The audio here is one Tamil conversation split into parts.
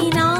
मीना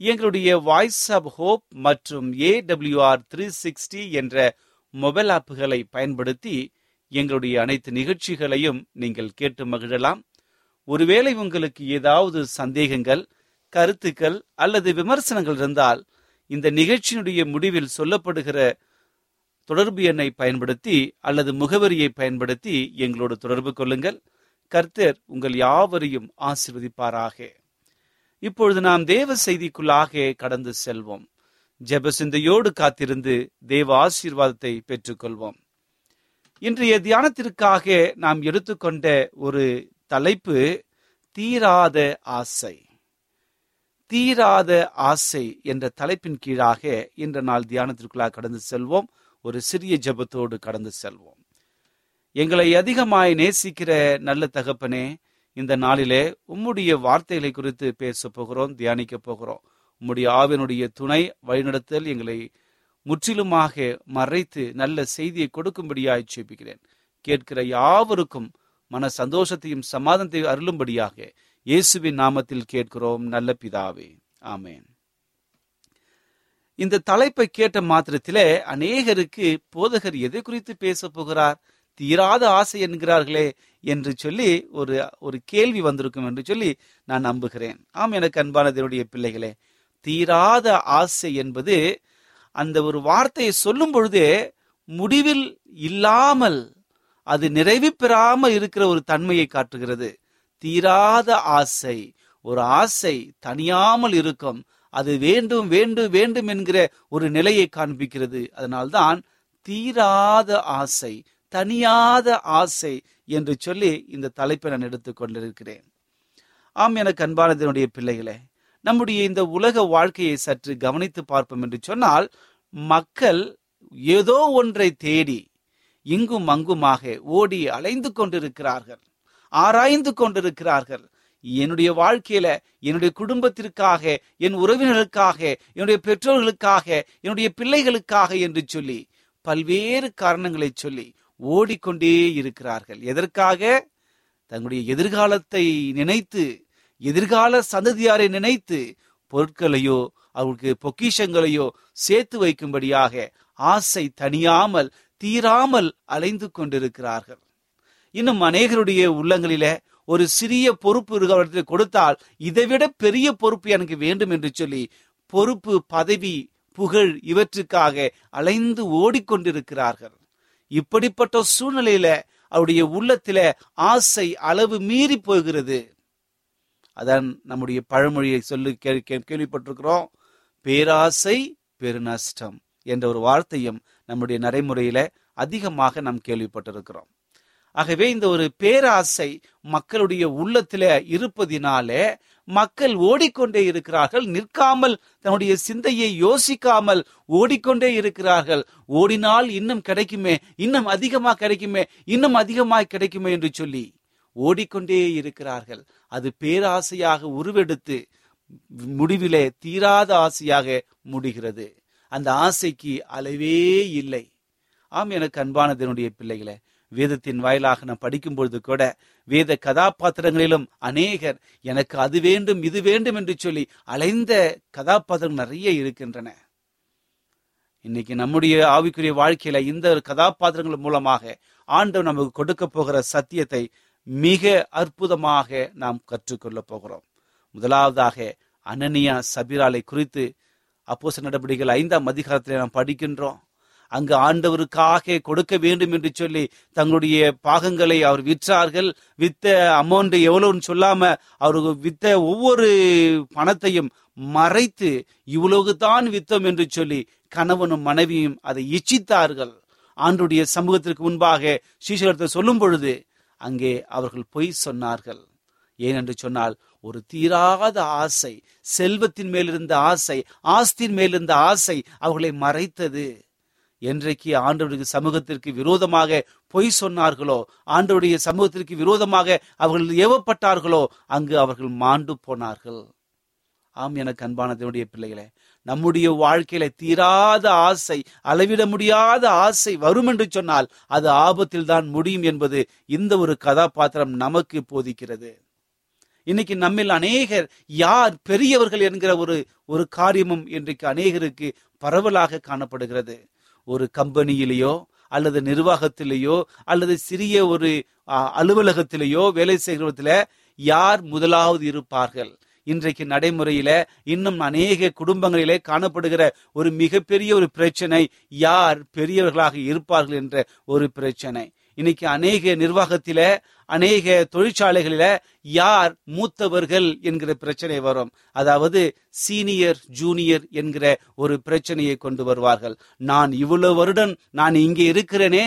எங்களுடைய வாய்ஸ் ஆப் ஹோப் மற்றும் ஏடபிள்யூஆர் த்ரீ சிக்ஸ்டி என்ற மொபைல் ஆப்புகளை பயன்படுத்தி எங்களுடைய அனைத்து நிகழ்ச்சிகளையும் நீங்கள் கேட்டு மகிழலாம். ஒருவேளை உங்களுக்கு ஏதாவது சந்தேகங்கள் கருத்துக்கள் அல்லது விமர்சனங்கள் இருந்தால் இந்த நிகழ்ச்சியினுடைய முடிவில் சொல்லப்படுகிற தொடர்பு எண்ணை பயன்படுத்தி அல்லது முகவரியை பயன்படுத்தி எங்களோடு தொடர்பு கொள்ளுங்கள். கர்த்தர் உங்கள் யாவரையும் ஆசிர்வதிப்பாராக. இப்பொழுது நாம் தேவ செய்திக்குள்ளாக கடந்து செல்வோம். ஜெப சிந்தையோடு காத்திருந்து தேவ ஆசீர்வாதத்தை பெற்றுக்கொள்வோம். இன்றைய தியானத்திற்காக நாம் எடுத்துக்கொண்ட ஒரு தலைப்பு தீராத ஆசை. தீராத ஆசை என்ற தலைப்பின் கீழாக இன்ற நாள் தியானத்திற்குள்ளாக கடந்து செல்வோம். ஒரு சிறிய ஜெபத்தோடு கடந்து செல்வோம். எங்களை அதிகமாய் நேசிக்கிற நல்ல தகப்பனே இந்த நாளிலே உம்முடைய வார்த்தைகளை குறித்து பேச போகிறோம் தியானிக்க போகிறோம். உம்முடைய ஆவினுடைய துணை வழிநடத்தல் எங்களை முற்றிலுமாக மறைத்து நல்ல செய்தியை கொடுக்கும்படியாய் சேபிக்கிறேன் கேட்கிற யாவருக்கும் மன சந்தோஷத்தையும் சமாதானத்தையும் அருளும்படியாக இயேசுவின் நாமத்தில் கேட்கிறோம் நல்ல பிதாவே. ஆமேன். இந்த தலைப்பை கேட்ட மாத்திரத்திலே அநேகருக்கு போதகர் எதை குறித்து பேச போகிறார்? தீராத ஆசை என்கிறார்களே என்று சொல்லி ஒரு ஒரு கேள்வி வந்திருக்கும் என்று சொல்லி நான் நம்புகிறேன். ஆம் எனக்கு அன்பானதனுடைய பிள்ளைகளே தீராத ஆசை என்பது அந்த ஒரு வார்த்தையை சொல்லும் பொழுதே முடிவில் இல்லாமல் அது நிறைவு பெறாமல் இருக்கிற ஒரு தன்மையை காட்டுகிறது. தீராத ஆசை ஒரு ஆசை தனியாமல் இருக்கும். அது வேண்டும் வேண்டும் வேண்டும் என்கிற ஒரு நிலையை காண்பிக்கிறது. அதனால்தான் தீராத ஆசை தனியாத ஆசை என்று சொல்லி இந்த தலைப்பை நான் எடுத்துக்கொண்டிருக்கிறேன் ஆம் எனக்கு அன்பானதனுடைய பிள்ளைகளே நம்முடைய இந்த உலக வாழ்க்கையை சற்று கவனித்து பார்ப்போம் என்று சொன்னால் மக்கள் ஏதோ ஒன்றை தேடி இங்கும் அங்குமாக ஓடி அலைந்து கொண்டிருக்கிறார்கள் ஆராய்ந்து கொண்டிருக்கிறார்கள். என்னுடைய வாழ்க்கையில என்னுடைய குடும்பத்திற்காக என் உறவினர்களுக்காக என்னுடைய பெற்றோர்களுக்காக என்னுடைய பிள்ளைகளுக்காக என்று சொல்லி பல்வேறு காரணங்களை சொல்லி ஓடிக்கொண்டே இருக்கிறார்கள். எதற்காக? தங்களுடைய எதிர்காலத்தை நினைத்து எதிர்கால சந்ததியாரை நினைத்து பொருட்களையோ அவர்களுக்கு பொக்கிஷங்களையோ சேர்த்து வைக்கும்படியாக ஆசை தனியாமல் தீராமல் அலைந்து கொண்டிருக்கிறார்கள். இன்னும் அநேகருடைய உள்ளங்களில ஒரு சிறிய பொறுப்பு அவர்களுக்கு கொடுத்தால் இதைவிட பெரிய பொறுப்பு எனக்கு வேண்டும் என்று சொல்லி பொறுப்பு பதவி புகழ் இவற்றுக்காக அலைந்து ஓடிக்கொண்டிருக்கிறார்கள். இப்படிப்பட்ட சூழ்நிலையில அவருடைய உள்ளத்தில ஆசை அளவு மீறி போகிறது. அதான் நம்முடைய பழமொழியை சொல்லி கேள்விப்பட்டிருக்கிறோம். பேராசை பெருநஷ்டம் என்ற ஒரு வார்த்தையும் நம்முடைய நடைமுறையில அதிகமாக நாம் கேள்விப்பட்டிருக்கிறோம். ஆகவே இந்த ஒரு பேராசை மக்களுடைய உள்ளத்தில இருப்பதினாலே மக்கள் ஓடிக்கொண்டே இருக்கிறார்கள். நிற்காமல் தன்னுடைய சிந்தையை யோசிக்காமல் ஓடிக்கொண்டே இருக்கிறார்கள். ஓடினால் இன்னும் கிடைக்குமே இன்னும் அதிகமா கிடைக்குமே இன்னும் அதிகமாய் கிடைக்குமே என்று சொல்லி ஓடிக்கொண்டே இருக்கிறார்கள். அது பேராசையாக உருவெடுத்து முடிவிலே தீராத ஆசையாக முடிகிறது. அந்த ஆசைக்கு அளவே இல்லை. ஆம் எனக்கு அன்பானதனுடைய பிள்ளைகளை வேதத்தின் வாயிலாக நாம் படிக்கும் பொழுது கூட வேத கதாபாத்திரங்களிலும் அநேகர் எனக்கு அது வேண்டும் இது வேண்டும் என்று சொல்லி அலைந்த கதாபாத்திரம் நிறைய இருக்கின்றன. இன்னைக்கு நம்முடைய ஆவிக்குரிய வாழ்க்கையில இந்த கதாபாத்திரங்கள் மூலமாக ஆண்டவர் நமக்கு கொடுக்க போகிற சத்தியத்தை மிக அற்புதமாக நாம் கற்றுக்கொள்ள போகிறோம். முதலாவதாக அனனியா சபிராலை குறித்து அப்போச நடவடிக்கைகள் ஐந்தாம் அதிகாரத்தில் நாம் படிக்கின்றோம். அங்கு ஆண்டவருக்காக கொடுக்க வேண்டும் என்று சொல்லி தங்களுடைய பாகங்களை அவர் விற்றார்கள். வித்த அமௌண்ட் எவ்வளவுன்னு சொல்லாம அவருக்கு வித்த ஒவ்வொரு பணத்தையும் மறைத்து இவ்வளவுதான் வித்தோம் என்று சொல்லி கணவனும் மனைவியும் அதை இச்சித்தார்கள். ஆண்டுடைய சமூகத்திற்கு முன்பாக ஸ்ரீசலத்தை சொல்லும் பொழுது அங்கே அவர்கள் பொய் சொன்னார்கள். ஏனென்று சொன்னால் ஒரு தீராத ஆசை செல்வத்தின் மேலிருந்த ஆசை ஆஸ்தின் மேலிருந்த ஆசை அவர்களை மறைத்தது. என்றைக்கு ஆண்டவருடைய சமூகத்திற்கு விரோதமாக பொய் சொன்னார்களோ ஆண்டவருடைய சமூகத்திற்கு விரோதமாக அவர்கள் ஏவப்பட்டார்களோ அங்கு அவர்கள் மாண்டு போனார்கள். ஆம் எனக்கு அன்பானதனுடைய பிள்ளைகளே நம்முடைய வாழ்க்கையில தீராத ஆசை அளவிட முடியாத ஆசை வரும் என்று சொன்னால் அது ஆபத்தில் தான் முடியும் என்பது இந்த ஒரு கதாபாத்திரம் நமக்கு போதிக்கிறது. இன்னைக்கு நம்மில் அநேகர் யார் பெரியவர்கள் என்கிற ஒரு ஒரு காரியமும் இன்றைக்கு அநேகருக்கு பரவலாக காணப்படுகிறது. ஒரு கம்பெனியிலேயோ அல்லது நிர்வாகத்திலேயோ அல்லது சிறிய ஒரு அலுவலகத்திலேயோ வேலை செய்கிறதுல யார் முதலாவது இருப்பார்கள்? இன்றைக்கு நடைமுறையில இன்னும் அநேக குடும்பங்களிலே காணப்படுகிற ஒரு மிகப்பெரிய ஒரு பிரச்சனை யார் பெரியவர்களாக இருப்பார்கள் என்ற ஒரு பிரச்சனை. இன்னைக்கு அநேக நிர்வாகத்தில அநேக தொழிற்சாலைகளில யார் மூத்தவர்கள் என்கிற பிரச்சனை வரும். அதாவது சீனியர் ஜூனியர் என்கிற ஒரு பிரச்சனையை கொண்டு வருவார்கள். நான் இவ்வளவு வருடம் நான் இங்கே இருக்கிறேனே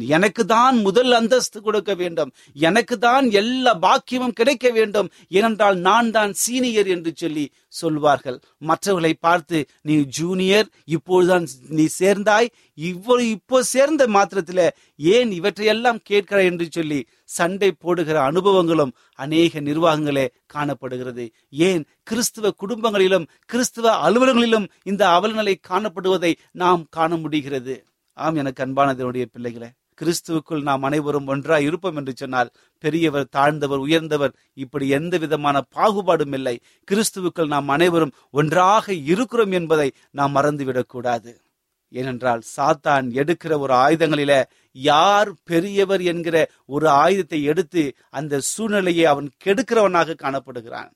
எனக்கு தான் முதல் அந்தஸ்து கொடுக்க வேண்டும். எனக்கு தான் எல்லா பாக்கியமும் கிடைக்க வேண்டும். ஏனென்றால் நான் தான் சீனியர் என்று சொல்லி சொல்வார்கள். மற்றவர்களை பார்த்து நீ ஜூனியர் இப்பொழுதுதான் நீ சேர்ந்தாய். இவ்வளவு இப்போ சேர்ந்த மாத்திரத்துல ஏன் இவற்றையெல்லாம் கேட்கிற என்று சொல்லி சண்டை போடுகிற அனுபவங்களும் அநேக நிர்வாகங்களே காணப்படுகிறது. ஏன்? கிறிஸ்துவ குடும்பங்களிலும் கிறிஸ்துவ அலுவலகங்களிலும் இந்த அவலநிலை காணப்படுவதை நாம் காண முடிகிறது. ஆம் எனக்கு அன்பானதனுடைய பிள்ளைகளே. கிறிஸ்துவுக்குள் நாம் அனைவரும் ஒன்றாய் இருப்போம் என்று சொன்னால் பெரியவர் தாழ்ந்தவர் உயர்ந்தவர் இப்படி எந்த விதமான பாகுபாடும் இல்லை. கிறிஸ்துவுக்குள் நாம் அனைவரும் ஒன்றாக இருக்கிறோம் என்பதை நாம் மறந்துவிடக்கூடாது ஏனென்றால் சாத்தான் எடுக்கிற ஒரு ஆயுதங்களில யார் பெரியவர் என்கிற ஒரு ஆயுதத்தை எடுத்து அந்த சூழ்நிலையை அவன் கெடுக்கிறவனாக காணப்படுகிறான்.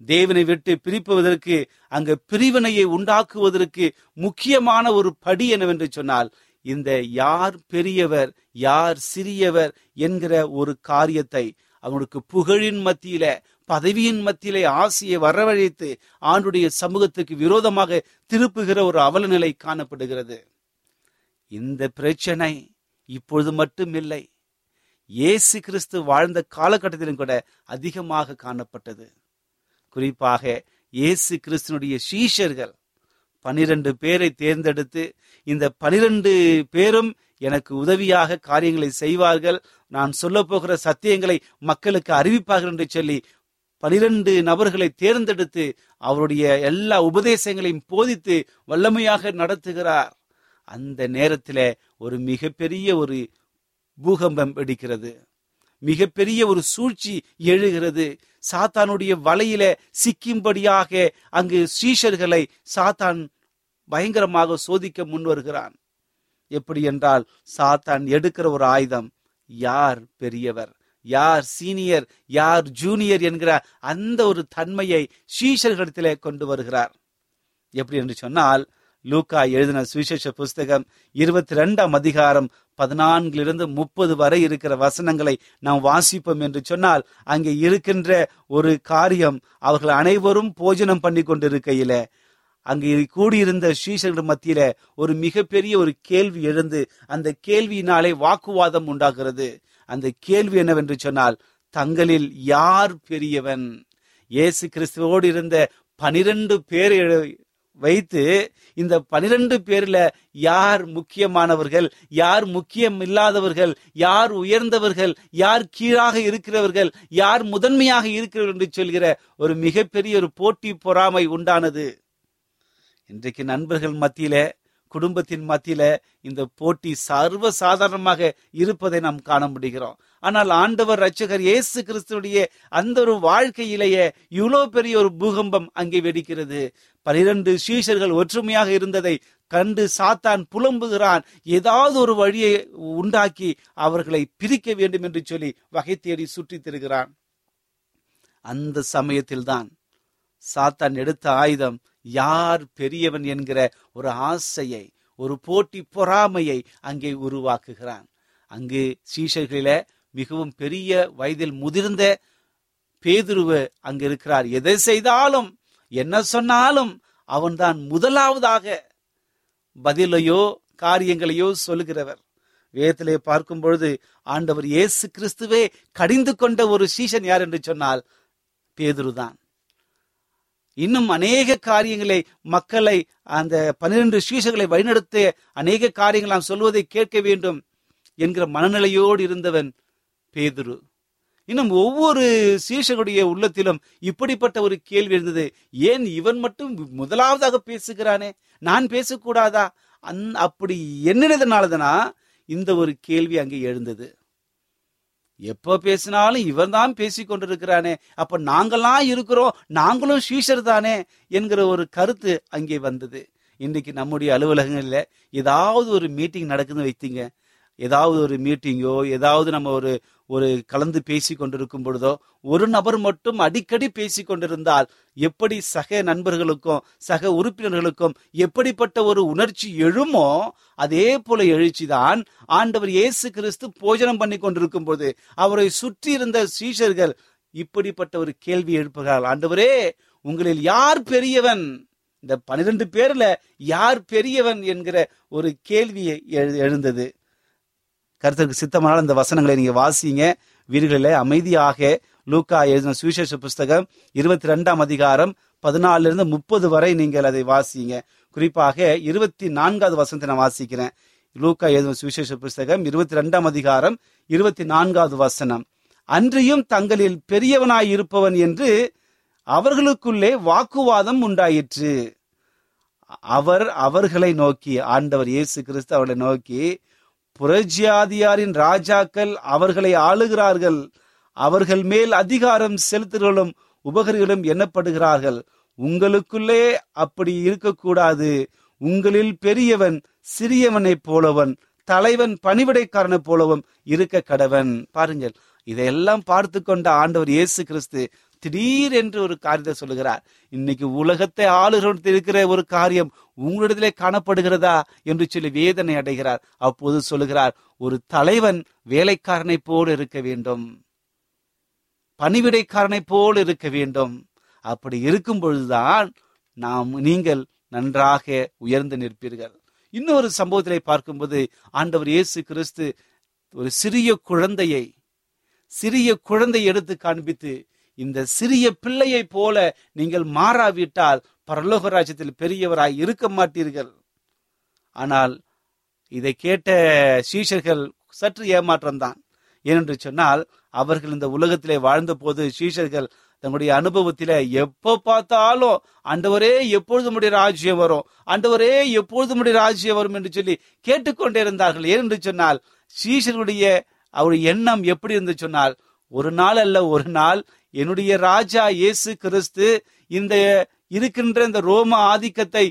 தேவனை விட்டு பிரிப்புவதற்கு அங்கு பிரிவினையை உண்டாக்குவதற்கு முக்கியமான ஒரு படி என்னவென்று சொன்னால் இந்த யார் பெரியவர் யார் சிறியவர் என்கிற ஒரு காரியத்தை அவனுக்கு புகழின் மத்தியில பதவியின் மத்தியிலே ஆசையை வரவழைத்து ஆண்டுடைய சமூகத்துக்கு விரோதமாக திருப்புகிற ஒரு அவலநிலை காணப்படுகிறது. இந்த பிரச்சனை இப்பொழுது மட்டும் இல்லை இயேசு கிறிஸ்து வாழ்ந்த காலகட்டத்திலும் கூட அதிகமாக காணப்பட்டது. குறிப்பாக இயேசு கிறிஸ்துனுடைய சீஷர்கள் பனிரெண்டு பேரை தேர்ந்தெடுத்து இந்த பனிரெண்டு பேரும் எனக்கு உதவியாக காரியங்களை செய்வார்கள். நான் சொல்ல போகிற சத்தியங்களை மக்களுக்கு அறிவிப்பார்கள் என்று சொல்லி பனிரெண்டு நபர்களை தேர்ந்தெடுத்து அவருடைய எல்லா உபதேசங்களையும் போதித்து வல்லமையாக நடத்துகிறார். அந்த நேரத்தில் ஒரு மிகப்பெரிய ஒரு பூகம்பம் வெடிக்கிறது. மிகப்பெரிய ஒரு சூழ்ச்சி எழுகிறது. சாத்தானுடைய வலையில சிக்கும்படியாக அங்கு ஸ்ரீஷர்களை சாத்தான் பயங்கரமாக சோதிக்க முன் வருகிறான் எப்படி என்றால் சாத்தான் எடுக்கிற ஒரு ஆயுதம் யார் பெரியவர் யார் சீனியர் யார் ஜூனியர் என்கிற அந்த ஒரு தன்மையை சீஷர்களிடத்திலே கொண்டு வருகிறார். எப்படி என்று சொன்னால் லூக்கா எழுதின சுவிசேஷ புஸ்தகம் இருபத்தி ரெண்டாம் அதிகாரம் பதினான்கிலிருந்து முப்பது வரை இருக்கிற வசனங்களை நாம் வாசிப்போம் என்று சொன்னால் அங்கே இருக்கின்ற ஒரு காரியம் அவர்கள் அனைவரும் போஜனம் பண்ணி கொண்டிருக்கையில அங்கு கூடியிருந்த ஸ்ரீசர்கள் மத்தியில ஒரு மிகப்பெரிய ஒரு கேள்வி எழுந்து அந்த கேள்வியினாலே வாக்குவாதம் உண்டாகிறது. அந்த கேள்வி என்னவென்று சொன்னால் தங்களில் யார் பெரியவன்? இயேசு கிறிஸ்துவோடு இருந்த பனிரெண்டு பேர் வைத்து இந்த பனிரெண்டு பேர்ல யார் முக்கியமானவர்கள் யார் முக்கியம் இல்லாதவர்கள் யார் உயர்ந்தவர்கள் யார் கீழாக இருக்கிறவர்கள் யார் முதன்மையாக இருக்கிறவர்கள் என்று சொல்கிற ஒரு மிகப்பெரிய ஒரு போட்டி பொறாமை உண்டானது. இன்றைக்கு நண்பர்கள் மத்தியில குடும்பத்தின் மத்தியில இந்த போட்டி சர்வ சாதாரணமாக இருப்பதை நாம் காண முடிகிறோம். ஆனால் ஆண்டவர் ரட்சகர் இயேசு கிறிஸ்துடைய அந்த ஒரு வாழ்க்கையிலேயே இவ்வளோ பெரிய ஒரு பூகம்பம் அங்கே வெடிக்கிறது. பனிரெண்டு சீஷர்கள் ஒற்றுமையாக இருந்ததை கண்டு சாத்தான் புலம்புகிறான். ஏதாவது ஒரு வழியை உண்டாக்கி அவர்களை பிரிக்க வேண்டும் என்று சொல்லி வகை தேடி சுற்றித் திரிகிறான். அந்த சமயத்தில்தான் சாத்தான் எடுத்த ஆயுதம் யார் பெரியவன் என்கிற ஒரு ஆசையை ஒரு போட்டி பொறாமையை அங்கே உருவாக்குகிறான். அங்கு சீஷர்களில மிகவும் பெரிய வயதில் முதிர்ந்த பேதுருவு அங்கு இருக்கிறார். எதை செய்தாலும் என்ன சொன்னாலும் அவன்தான் முதலாவதாக பதிலையோ காரியங்களையோ சொல்லுகிறவர். வேதத்திலே பார்க்கும் பொழுது ஆண்டவர் இயேசு கிறிஸ்துவே கடிந்து கொண்ட ஒரு சீஷன் யார் என்று சொன்னால் பேதுருதான். இன்னும் அநேக காரியங்களை மக்களை அந்த பன்னிரண்டு சீசர்களை வழிநடத்த அநேக காரியங்கள் நாம் சொல்வதை கேட்க வேண்டும் என்கிற மனநிலையோடு இருந்தவன் பேதுரு. இன்னும் ஒவ்வொரு சீஷனுடைய உள்ளத்திலும் இப்படிப்பட்ட ஒரு கேள்வி இருந்தது. ஏன் இவன் மட்டும் முதலாவதாக பேசுகிறானே? நான் பேசக்கூடாதா? அந் அப்படி என்னதுனாலதானா இந்த ஒரு கேள்வி அங்கே எழுந்தது. எப்போ பேசினாலும் இவன் தான் பேசி கொண்டிருக்கிறானே. அப்ப நாங்களாம் இருக்கிறோம் நாங்களும் ஸ்ரீஷர் தானே என்கிற ஒரு கருத்து அங்கே வந்தது. இன்னைக்கு நம்முடைய அலுவலகங்கள்ல ஏதாவது ஒரு மீட்டிங் நடக்குதுன்னு வைத்தீங்க. ஏதாவது ஒரு மீட்டிங்கோ ஏதாவது நம்ம ஒரு ஒரு கலந்து பேசி கொண்டிருக்கும் பொழுதோ ஒரு நபர் மட்டும் அடிக்கடி பேசி கொண்டிருந்தால் எப்படி சக நண்பர்களுக்கும் சக உறுப்பினர்களுக்கும் எப்படிப்பட்ட ஒரு உணர்ச்சி எழுமோ அதே போல எழுச்சிதான் ஆண்டவர் இயேசு கிறிஸ்து போஜனம் பண்ணி கொண்டிருக்கும் போது அவரை சுற்றி இருந்த சீஷர்கள் இப்படிப்பட்ட ஒரு கேள்வி எழுப்புகிறார் ஆண்டவரே உங்களில் யார் பெரியவன்? இந்த பனிரெண்டு பேர்ல யார் பெரியவன் என்கிற ஒரு கேள்வியை எழு- எழுந்தது. கருத்துக்கு சித்தமான இந்த வசனங்களை நீங்க வாசிங்க. வீடுகளில் அமைதியாக லூக்கா எழுதின சுவிசேஷ புஸ்தகம் இருபத்தி ரெண்டாம் அதிகாரம் பதினாலுல இருந்து முப்பது வரை நீங்கள் அதை வாசிங்க. குறிப்பாக இருபத்தி நான்காவது வசனத்தை நான் வாசிக்கிறேன். லூக்கா எழுதின சுவிசேஷ புஸ்தகம் இருபத்தி ரெண்டாம் அதிகாரம் இருபத்தி நான்காவது வசனம். அன்றியும் தங்களில் பெரியவனாய் இருப்பவன் என்று அவர்களுக்குள்ளே வாக்குவாதம் உண்டாயிற்று. அவர் அவர்களை நோக்கி ஆண்டவர் இயேசு கிறிஸ்து அவர்களை நோக்கி புரஜியாதியாரின் ராஜாக்கள் அவர்களை ஆளுகிறார்கள். அவர்கள் மேல் அதிகாரம் செலுத்துகளும் உபகரிகளும் எண்ணப்படுகிறார்கள். உங்களுக்குள்ளே அப்படி இருக்கக்கூடாது. உங்களில் பெரியவன் சிறியவனைப் போலவன் தலைவன் பணிவிடைக்காரனைப் போலவும் இருக்க கடவன். பாருங்கள் இதையெல்லாம் பார்த்து கொண்ட ஆண்டவர் இயேசு கிறிஸ்து திடீர் என்று ஒரு காரியத்தை சொல்லுகிறார். இன்னைக்கு உலகத்தை ஆளுகிறது இருக்கிற ஒரு காரியம் உங்களிடத்திலே காணப்படுகிறதா? என்று சொல்லி வேதனை அடைகிறார். அப்போது சொல்லுகிறார் ஒரு தலைவன் வேலைக்காரனை போல் இருக்க வேண்டும். பணிவிடைக்காரனை போல் இருக்க வேண்டும். அப்படி இருக்கும் பொழுதுதான் நாம் நீங்கள் நன்றாக உயர்ந்து நிற்பீர்கள். இன்னொரு சம்பவத்திலே பார்க்கும்போது ஆண்டவர் இயேசு கிறிஸ்து ஒரு சிறிய குழந்தையை சிறிய குழந்தை எடுத்து காண்பித்து இந்த சிறிய பிள்ளையை போல நீங்கள் மாறாவிட்டால் பரலோக ராஜ்யத்தில் பெரியவராய் இருக்க மாட்டீர்கள். ஆனால் இதை கேட்ட சீஷர்கள் சற்று ஏமாற்றம்தான். ஏனென்று சொன்னால் அவர்கள் இந்த உலகத்திலே வாழ்ந்த போது சீஷர்கள் தங்களுடைய அனுபவத்தில எப்போ பார்த்தாலும் ஆண்டவரே எப்பொழுது உடைய ராஜ்யம் வரும்? ஆண்டவரே எப்பொழுது உடைய ராஜ்யம் வரும்? என்று சொல்லி கேட்டுக்கொண்டே இருந்தார்கள். ஏனென்று சொன்னால் சீஷர்களுடைய அவர் எண்ணம் எப்படி இருந்து சொன்னால் ஒரு நாள் அல்ல ஒரு நாள் என்னுடைய ராஜா இயேசு கிறிஸ்து இந்த இருக்கின்ற இந்த ரோம ஆதிக்கத்தை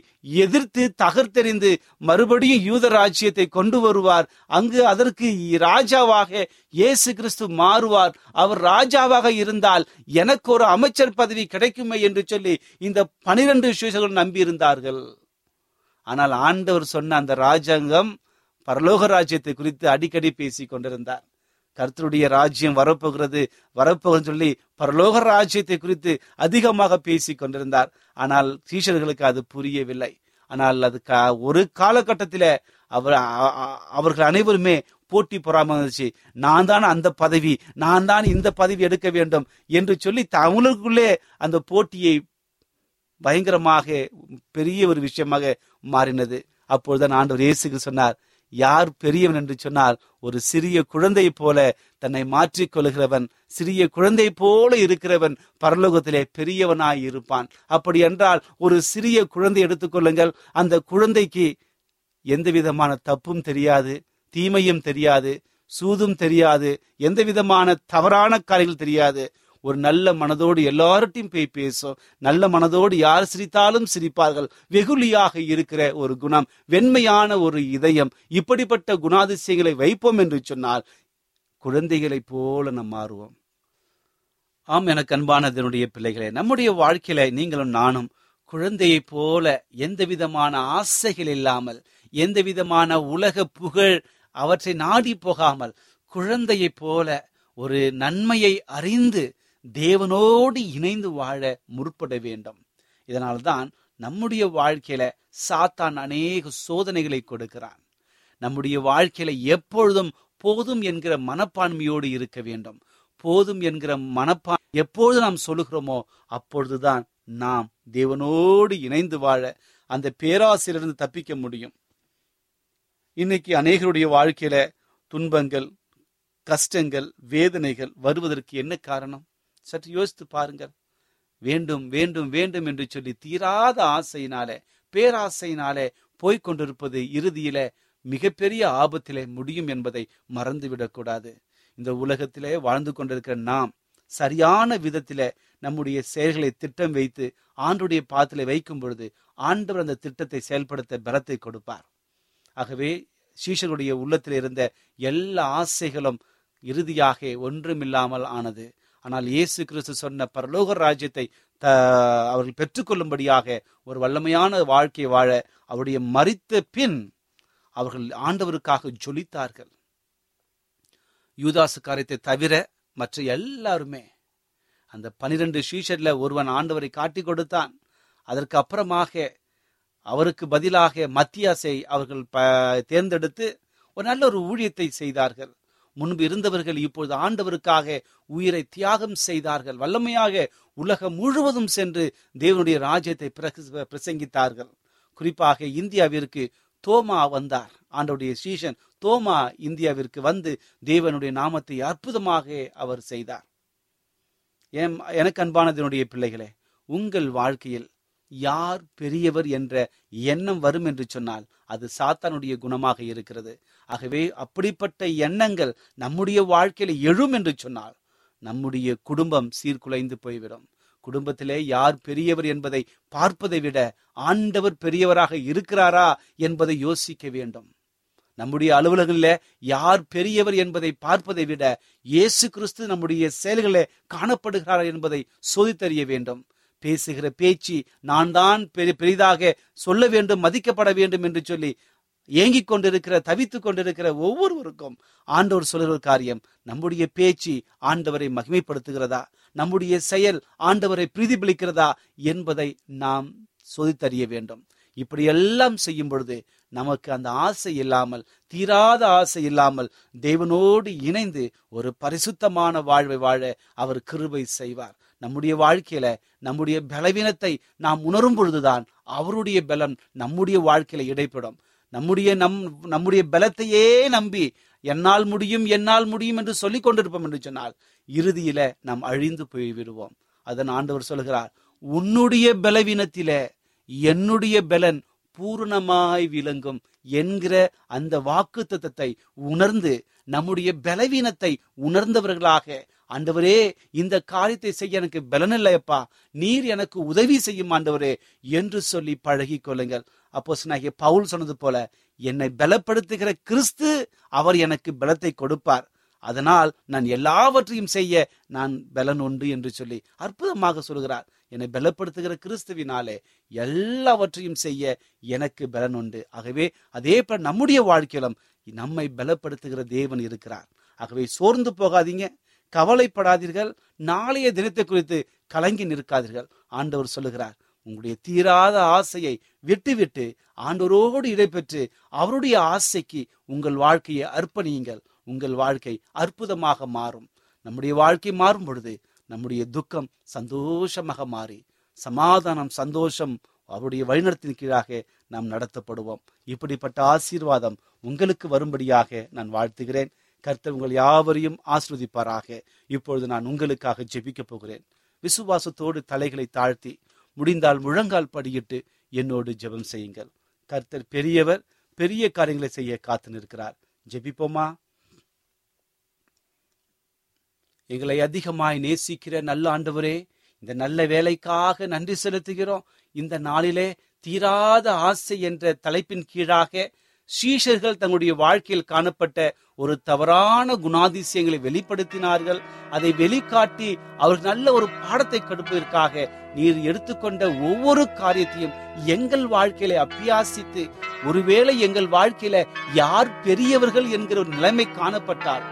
எதிர்த்து தகர்த்தெறிந்து மறுபடியும் யூத ராஜ்யத்தை கொண்டு வருவார். அங்கு அதற்கு ராஜாவாக இயேசு கிறிஸ்து மாறுவார். அவர் ராஜாவாக இருந்தால் எனக்கு ஒரு அமைச்சர் பதவி கிடைக்குமே என்று சொல்லி இந்த பனிரெண்டு நம்பி நம்பியிருந்தார்கள் ஆனால் ஆண்டவர் சொன்ன அந்த ராஜாங்கம் பரலோக ராஜ்யத்தை குறித்து அடிக்கடி பேசி கொண்டிருந்தார். கர்த்தருடைய ராஜ்யம் வரப்போகிறது வரப்போகிறது சொல்லி பரலோக ராஜ்யத்தை குறித்து அதிகமாக பேசி கொண்டிருந்தார். ஆனால் சீஷர்களுக்கு அது புரியவில்லை. ஆனால் அது கா- ஒரு காலகட்டத்தில் அவர் அவர்கள் அனைவருமே போட்டி பொறாம இருந்துச்சு. நான் தான் அந்த பதவி நான் தான் இந்த பதவி எடுக்க வேண்டும் என்று சொல்லி தமிழுக்குள்ளே அந்த போட்டியை பயங்கரமாக பெரிய ஒரு விஷயமாக மாறினது. அப்பொழுதுதான் ஆண்டவர் இயேசுக்கு சொன்னார் யார் பெரியவன் என்று சொன்னால் ஒரு சிறிய குழந்தை போல தன்னை மாற்றிக் கொள்கிறவன் சிறிய குழந்தை போல இருக்கிறவன் பரலோகத்திலே பெரியவனாய் இருப்பான். அப்படி என்றால் ஒரு சிறிய குழந்தை எடுத்துக்கொள்ளுங்கள் அந்த குழந்தைக்கு எந்த விதமான தப்பும் தெரியாது தீமையும் தெரியாது சூதும் தெரியாது எந்த விதமான தவறான காரியங்கள் தெரியாது. ஒரு நல்ல மனதோடு எல்லார்ட்டையும் போய் பேசும் நல்ல மனதோடு யார் சிரித்தாலும் சிரிப்பார்கள். வெகுளியாக இருக்கிற ஒரு குணம் வெண்மையான ஒரு இதயம். இப்படிப்பட்ட குணாதிசயங்களை வைப்போம் என்று சொன்னால் குழந்தைகளைப் போல நாம் மாறுவோம். ஆம் எனக்கு அன்பானதனுடைய பிள்ளைகளே நம்முடைய வாழ்க்கையில நீங்களும் நானும் குழந்தையைப் போல எந்த விதமான ஆசைகள் இல்லாமல் எந்த விதமான உலக புகழ் அவற்றை நாடி போகாமல் குழந்தையைப் போல ஒரு நன்மையை அறிந்து தேவனோடு இணைந்து வாழ முற்பட வேண்டும். இதனால்தான் நம்முடைய வாழ்க்கையில சாத்தான் அநேக சோதனைகளை கொடுக்கிறான். நம்முடைய வாழ்க்கையில எப்பொழுதும் போதும் என்கிற மனப்பான்மையோடு இருக்க வேண்டும். போதும் என்கிற மனப்பா எப்பொழுது நாம் சொல்லுகிறோமோ அப்பொழுதுதான் நாம் தேவனோடு இணைந்து வாழ அந்த பேராசிலிருந்து தப்பிக்க முடியும். இன்னைக்கு அநேகருடைய வாழ்க்கையில துன்பங்கள் கஷ்டங்கள் வேதனைகள் வருவதற்கு என்ன காரணம்? சற்று யோசித்து பாருங்கள். வேண்டும் வேண்டும் வேண்டும் என்று சொல்லி தீராத ஆசையினாலே பேராசையினாலே போய்க் கொண்டிருப்பது இறுதியில மிகப்பெரிய ஆபத்திலே முடியும் என்பதை மறந்துவிடக்கூடாது இந்த உலகத்திலே வாழ்ந்து கொண்டிருக்கிற நாம் சரியான விதத்தில நம்முடைய செயல்களை திட்டம் வைத்து ஆண்டுடைய பாத்தில வைக்கும் பொழுது ஆண்டவர் அந்த திட்டத்தை செயல்படுத்த பலத்தை கொடுப்பார். ஆகவே சீஷருடைய உள்ளத்தில் இருந்த எல்லா ஆசைகளும் இறுதியாக ஒன்றுமில்லாமல் ஆனது. ஆனால் இயேசு கிறிஸ்து சொன்ன பரலோக ராஜ்யத்தை த அவர்கள் பெற்றுக்கொள்ளும்படியாக ஒரு வல்லமையான வாழ்க்கை வாழ அவருடைய மறித்த பின் அவர்கள் ஆண்டவருக்காக ஜொலித்தார்கள். யூதாசு காரியத்தை தவிர மற்ற எல்லாருமே அந்த பனிரெண்டு ஷீஷர்ல ஒருவன் ஆண்டவரை காட்டி கொடுத்தான். அதற்கு அப்புறமாக அவருக்கு பதிலாக மத்தியாசை அவர்கள் ப- தேர்ந்தெடுத்து ஒரு நல்ல ஒரு ஊழியத்தை செய்தார்கள். முன்பு இருந்தவர்கள் இப்பொழுது ஆண்டவருக்காக உயிரை தியாகம் செய்தார்கள். வல்லமையாக உலகம் முழுவதும் சென்று தேவனுடைய ராஜ்யத்தை பிரக- பிரசங்கித்தார்கள். குறிப்பாக இந்தியாவிற்கு தோமா வந்தார். ஆண்டவுடைய சீஷன் தோமா இந்தியாவிற்கு வந்து தேவனுடைய நாமத்தை அற்புதமாக அவர் செய்தார். என் எனக்கு அன்பானதனுடைய பிள்ளைகளே உங்கள் வாழ்க்கையில் யார் பெரியவர் என்ற எண்ணம் வரும் என்று சொன்னால் அது சாத்தானுடைய குணமாக இருக்கிறது. ஆகவே அப்படிப்பட்ட எண்ணங்கள் நம்முடைய வாழ்க்கையில எழும் என்று சொன்னால் நம்முடைய குடும்பம் சீர்குலைந்து போய்விடும். குடும்பத்திலே யார் பெரியவர் என்பதை பார்ப்பதை விட ஆண்டவர் பெரியவராக இருக்கிறாரா என்பதை யோசிக்க வேண்டும். நம்முடைய அலுவலகங்களில் யார் பெரியவர் என்பதை பார்ப்பதை விட இயேசு கிறிஸ்து நம்முடைய செயல்களில் காணப்படுகிறார் என்பதை சோதித்தறிய வேண்டும். பேசுகிற பேச்சு நான் தான் பெரி- பெரிதாக சொல்ல வேண்டும் மதிக்கப்பட வேண்டும் என்று சொல்லி ஏங்கிக் கொண்டிருக்கிற தவித்துக் கொண்டிருக்கிற ஒவ்வொருவருக்கும் ஆண்டவர் சொல்லுகிற காரியம் நம்முடைய பேச்சு ஆண்டவரை மகிமைப்படுத்துகிறதா? நம்முடைய செயல் ஆண்டவரை பிரதிபலிக்கிறதா என்பதை நாம் சோதித்தறிய வேண்டும். இப்படி எல்லாம் செய்யும் பொழுது நமக்கு அந்த ஆசை இல்லாமல் தீராத ஆசை இல்லாமல் தேவனோடு இணைந்து ஒரு பரிசுத்தமான வாழ்வை வாழ அவர் கிருபை செய்வார். நம்முடைய வாழ்க்கையில நம்முடைய பலவீனத்தை நாம் உணரும் பொழுதுதான் அவருடைய பலம் நம்முடைய வாழ்க்கையில இடைப்படும். நம்முடைய நம் நம்முடைய பலத்தையே நம்பி என்னால் முடியும் என்னால் முடியும் என்று சொல்லிக் கொண்டிருப்போம் என்று சொன்னால் இறுதியில நாம் அழிந்து போய் விடுவோம் அதன் ஆண்டவர் சொல்கிறார் உன்னுடைய பலவீனத்தில என்னுடைய பலன் பூரணமாய் விளங்கும் என்கிற அந்த வாக்கு தத்தத்தை உணர்ந்து நம்முடைய பலவீனத்தை உணர்ந்தவர்களாக ஆண்டவரே இந்த காரியத்தை செய்ய எனக்கு பலன் இல்லையப்பா நீர் எனக்கு உதவி செய்யும் ஆண்டவரே என்று சொல்லி பழகி கொள்ளுங்கள். அப்போசனாகிய பவுல் சொன்னது போல என்னை பலப்படுத்துகிற கிறிஸ்து அவர் எனக்கு பலத்தை கொடுப்பார். அதனால் நான் எல்லாவற்றையும் செய்ய நான் பலன் உண்டு என்று சொல்லி அற்புதமாக சொல்கிறார். என்னை பலப்படுத்துகிற கிறிஸ்துவினாலே எல்லாவற்றையும் செய்ய எனக்கு பலன் உண்டு. ஆகவே அதே போல நம்முடைய வாழ்க்கையிலும் நம்மை பலப்படுத்துகிற தேவன் இருக்கிறார். ஆகவே சோர்ந்து போகாதீங்க கவலைப்படாதீர்கள். நாளைய தினத்தை குறித்து கலங்கி நிற்காதீர்கள் ஆண்டவர் சொல்லுகிறார். உங்களுடைய தீராத ஆசையை விட்டுவிட்டு ஆண்டோரோடு இடைபெற்று அவருடைய ஆசைக்கு உங்கள் வாழ்க்கையை அர்ப்பணியுங்கள். உங்கள் வாழ்க்கை அற்புதமாக மாறும். நம்முடைய வாழ்க்கை மாறும் பொழுது நம்முடைய துக்கம் சந்தோஷமாக மாறி சமாதானம் சந்தோஷம் அவருடைய வழிநடத்தின் கீழாக நாம் நடத்தப்படுவோம். இப்படிப்பட்ட ஆசீர்வாதம் உங்களுக்கு வரும்படியாக நான் வாழ்த்துகிறேன். கர்த்தர் உங்கள் யாவரையும் ஆஸ்வதிப்பாராக இப்பொழுது நான் உங்களுக்காக ஜெபிக்கப் போகிறேன். விசுவாசத்தோடு தலைகளை தாழ்த்தி முடிந்தால் முழங்கால் படியிட்டு என்னோடு ஜெபம் செய்யுங்கள். கர்த்தர் பெரியவர் பெரிய காரியங்களை செய்ய காத்து நிற்கிறார் ஜெபிப்போமா? எங்களை அதிகமாய் நேசிக்கிற நல்ல ஆண்டவரே இந்த நல்ல வேலைக்காக நன்றி செலுத்துகிறோம். இந்த நாளிலே தீராத ஆசை என்ற தலைப்பின் கீழாக சீஷர்கள் தங்களுடைய வாழ்க்கையில் காணப்பட்ட ஒரு தவறான குணாதிசயங்களை வெளிப்படுத்தினார்கள். அதை வெளிக்காட்டி அவர்கள் நல்ல ஒரு பாடத்தை கொடுப்பதற்காக நீர் எடுத்துக்கொண்ட ஒவ்வொரு காரியத்தையும் எங்கள் வாழ்க்கையில அபியாசித்து ஒருவேளை எங்கள் வாழ்க்கையில யார் பெரியவர்கள் என்கிற ஒரு நிலைமை காணப்பட்டால்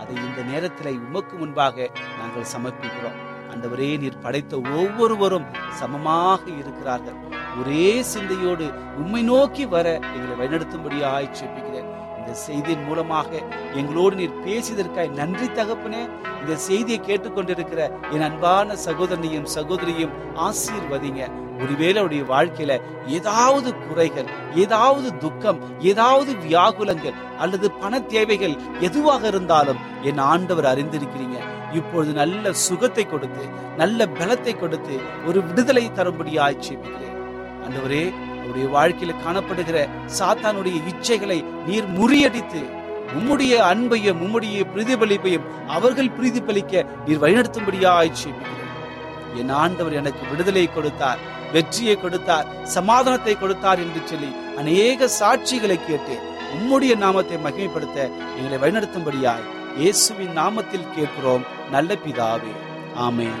அதை இந்த நேரத்தில் உமக்கு முன்பாக நாங்கள் சமர்ப்பிக்கிறோம். அந்தவரே நீர் படைத்த ஒவ்வொருவரும் சமமாக இருக்கிறார்கள். ஒரே சிந்தையோடு உண்மை நோக்கி வர எங்களை வழிநடத்தும்படியாய் செப்பிக்கிறேன் இந்த செய்தியின் மூலமாக எங்களோடு நீர் பேசியதற்காய் நன்றி தகப்பனே. இந்த செய்தியை கேட்டுக்கொண்டிருக்கிற என் அன்பான சகோதரனையும் சகோதரியும் ஆசீர்வதிங்க. ஒருவேளை அவருடைய வாழ்க்கையில ஏதாவது குறைகள் ஏதாவது துக்கம் ஏதாவது வியாகுலங்கள் அல்லது பண தேவைகள் எதுவாக இருந்தாலும் என் ஆண்டவர் அறிந்திருக்கிறீங்க. இப்பொழுது நல்ல சுகத்தை கொடுத்து நல்ல பலத்தை கொடுத்து ஒரு விடுதலை தரும்படி செபிக்கிறேன் அந்தவரே அவருடைய வாழ்க்கையில காணப்படுகிற சாத்தானுடைய இச்சைகளை நீர் முறியடித்து உம்முடைய அன்பையும் உம்முடைய பிரதிபலிப்பையும் அவர்கள் பிரதிபலிக்க நீர் வழிநடத்தும்படியாய் செபிக்கிறேன் என் ஆண்டவர் எனக்கு விடுதலை கொடுத்தார் வெற்றியை கொடுத்தார் சமாதானத்தை கொடுத்தார் என்று சொல்லி அநேக சாட்சிகளை கேட்டு உம்முடைய நாமத்தை மகிமைப்படுத்த எங்களை வழிநடத்தும்படியாய் இயேசுவின் நாமத்தில் கேட்கிறோம். நல்ல பிதாவே. ஆமேன்.